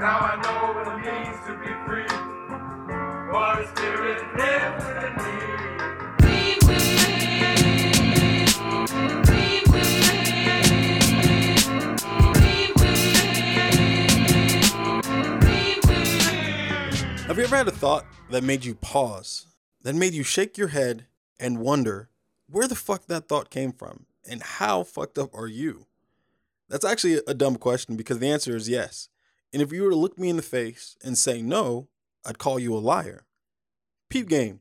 Now I know what it means to be free. For the spirit lives within me. Have you ever had a thought that made you pause, that made you shake your head and wonder where the fuck that thought came from and how fucked up are you? That's actually a dumb question because the answer is yes. And if you were to look me in the face and say no, I'd call you a liar. Peep game.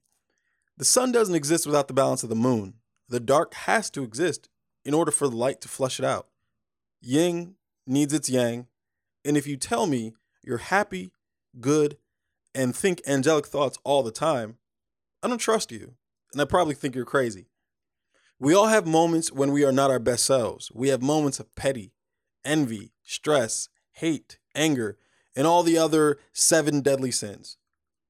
The sun doesn't exist without the balance of the moon. The dark has to exist in order for the light to flush it out. Yin needs its yang. And if you tell me you're happy, good, and think angelic thoughts all the time, I don't trust you. And I probably think you're crazy. We all have moments when we are not our best selves. We have moments of petty, envy, stress, hate, anger, and all the other seven deadly sins.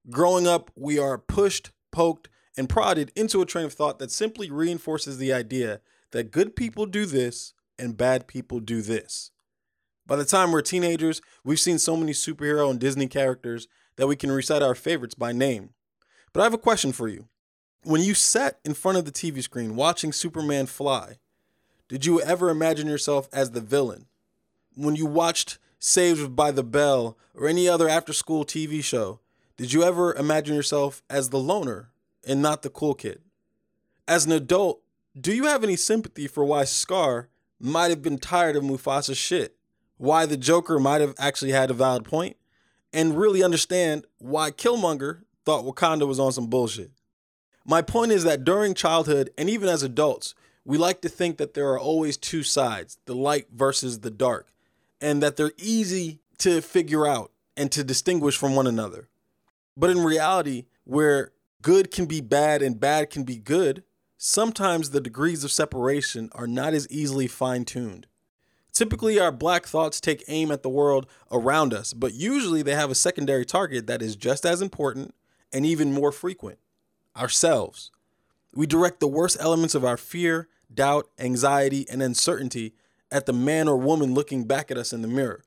Growing up, we are pushed, poked, and prodded into a train of thought that simply reinforces the idea that good people do this and bad people do this. By the time we're teenagers, we've seen so many superhero and Disney characters that we can recite our favorites by name. But I have a question for you. When you sat in front of the TV screen watching Superman fly, did you ever imagine yourself as the villain? When you watched Saved by the Bell or any other after school TV show, did you ever imagine yourself as the loner and not the cool kid? As an adult, do you have any sympathy for why Scar might have been tired of Mufasa's shit? Why the Joker might have actually had a valid point? And really understand why Killmonger thought Wakanda was on some bullshit? My point is that during childhood and even as adults, we like to think that there are always two sides the light versus the dark, and that they're easy to figure out and to distinguish from one another. But in reality, where good can be bad and bad can be good, sometimes the degrees of separation are not as easily fine tuned. Typically, our black thoughts take aim at the world around us, but usually they have a secondary target that is just as important and even more frequent ourselves. We direct the worst elements of our fear, doubt, anxiety, and uncertainty at the man or woman looking back at us in the mirror.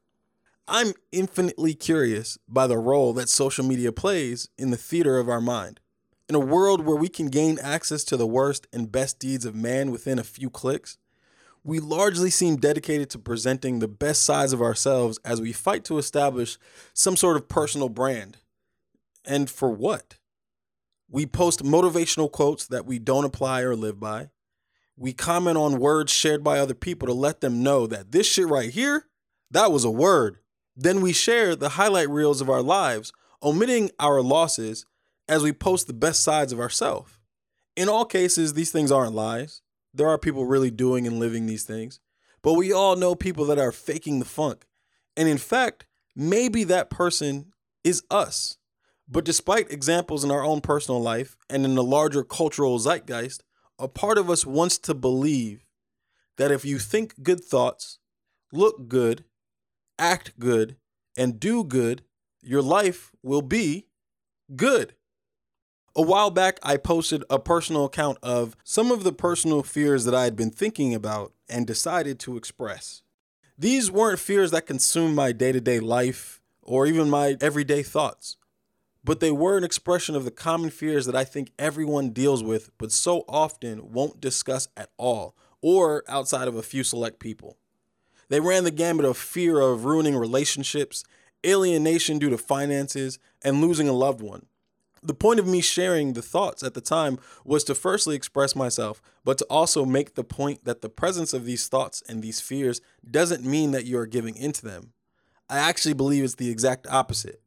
I'm infinitely curious by the role that social media plays in the theater of our mind. In a world where we can gain access to the worst and best deeds of man within a few clicks, we largely seem dedicated to presenting the best sides of ourselves as we fight to establish some sort of personal brand. And for what? We post motivational quotes that we don't apply or live by. We comment on words shared by other people to let them know that this shit right here, that was a word. Then we share the highlight reels of our lives, omitting our losses as we post the best sides of ourselves. In all cases, these things aren't lies. There are people really doing and living these things. But we all know people that are faking the funk. And in fact, maybe that person is us. But despite examples in our own personal life and in the larger cultural zeitgeist, a part of us wants to believe that if you think good thoughts, look good, act good, and do good, your life will be good. A while back, I posted a personal account of some of the personal fears that I had been thinking about and decided to express. These weren't fears that consumed my day to day life or even my everyday thoughts, but they were an expression of the common fears that I think everyone deals with, but so often won't discuss at all or outside of a few select people. They ran the gamut of fear of ruining relationships, alienation due to finances, and losing a loved one. The point of me sharing the thoughts at the time was to firstly express myself, but to also make the point that the presence of these thoughts and these fears doesn't mean that you are giving into them. I actually believe it's the exact opposite.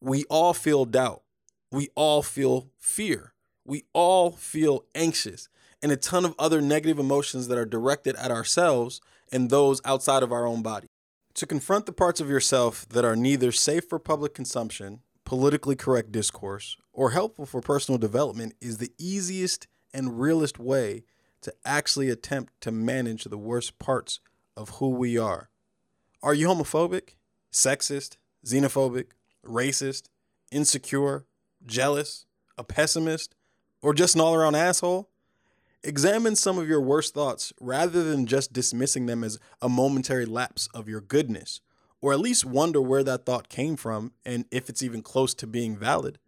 We all feel doubt. We all feel fear. We all feel anxious and a ton of other negative emotions that are directed at ourselves and those outside of our own body. To confront the parts of yourself that are neither safe for public consumption, politically correct discourse, or helpful for personal development is the easiest and realest way to actually attempt to manage the worst parts of who we are. Are you homophobic, sexist, xenophobic, racist, insecure, jealous, a pessimist, or just an all around asshole? Examine some of your worst thoughts rather than just dismissing them as a momentary lapse of your goodness or at least wonder where that thought came from and if it's even close to being valid.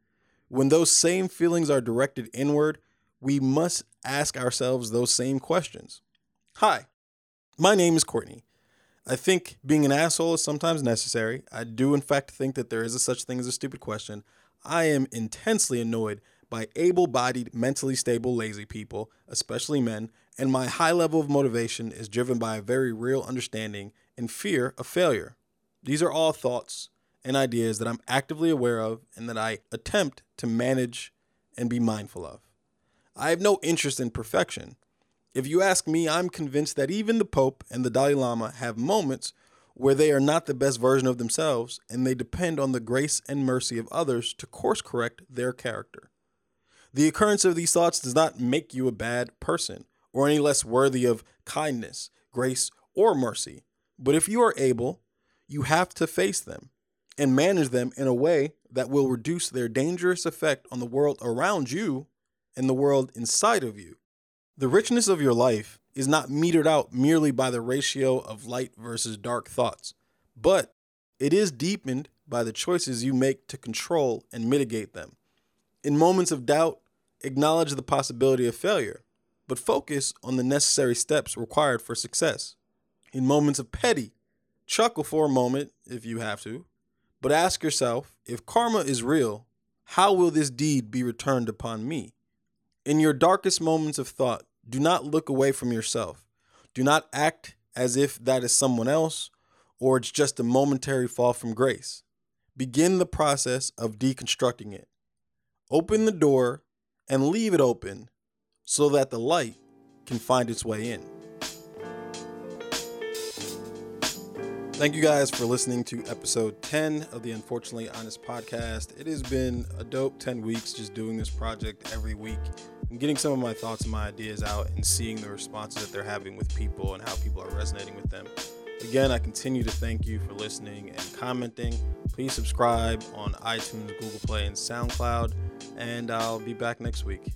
When those same feelings are directed inward, we must ask ourselves those same questions. Hi, my name is Courtney. I think being an asshole is sometimes necessary. I do, in fact, think that there is a such thing as a stupid question. I am intensely annoyed by able bodied, mentally stable, lazy people, especially men, and my high level of motivation is driven by a very real understanding and fear of failure. These are all thoughts and ideas that I'm actively aware of and that I attempt to manage and be mindful of. I have no interest in perfection. If you ask me, I'm convinced that even the Pope and the Dalai Lama have moments where they are not the best version of themselves and they depend on the grace and mercy of others to course correct their character. The occurrence of these thoughts does not make you a bad person or any less worthy of kindness, grace, or mercy. But if you are able, you have to face them and manage them in a way that will reduce their dangerous effect on the world around you and the world inside of you. The richness of your life is not metered out merely by the ratio of light versus dark thoughts, but it is deepened by the choices you make to control and mitigate them. In moments of doubt, acknowledge the possibility of failure, but focus on the necessary steps required for success. In moments of petty, chuckle for a moment if you have to, but ask yourself if karma is real, how will this deed be returned upon me? In your darkest moments of thought, do not look away from yourself. Do not act as if that is someone else or it's just a momentary fall from grace. Begin the process of deconstructing it. Open the door and leave it open so that the light can find its way in. Thank you guys for listening to episode 10 of the Unfortunately Honest podcast. It has been a dope 10 weeks just doing this project every week and getting some of my thoughts and my ideas out and seeing the responses that they're having with people and how people are resonating with them. Again, I continue to thank you for listening and commenting. Please subscribe on iTunes, Google Play, and SoundCloud, and I'll be back next week.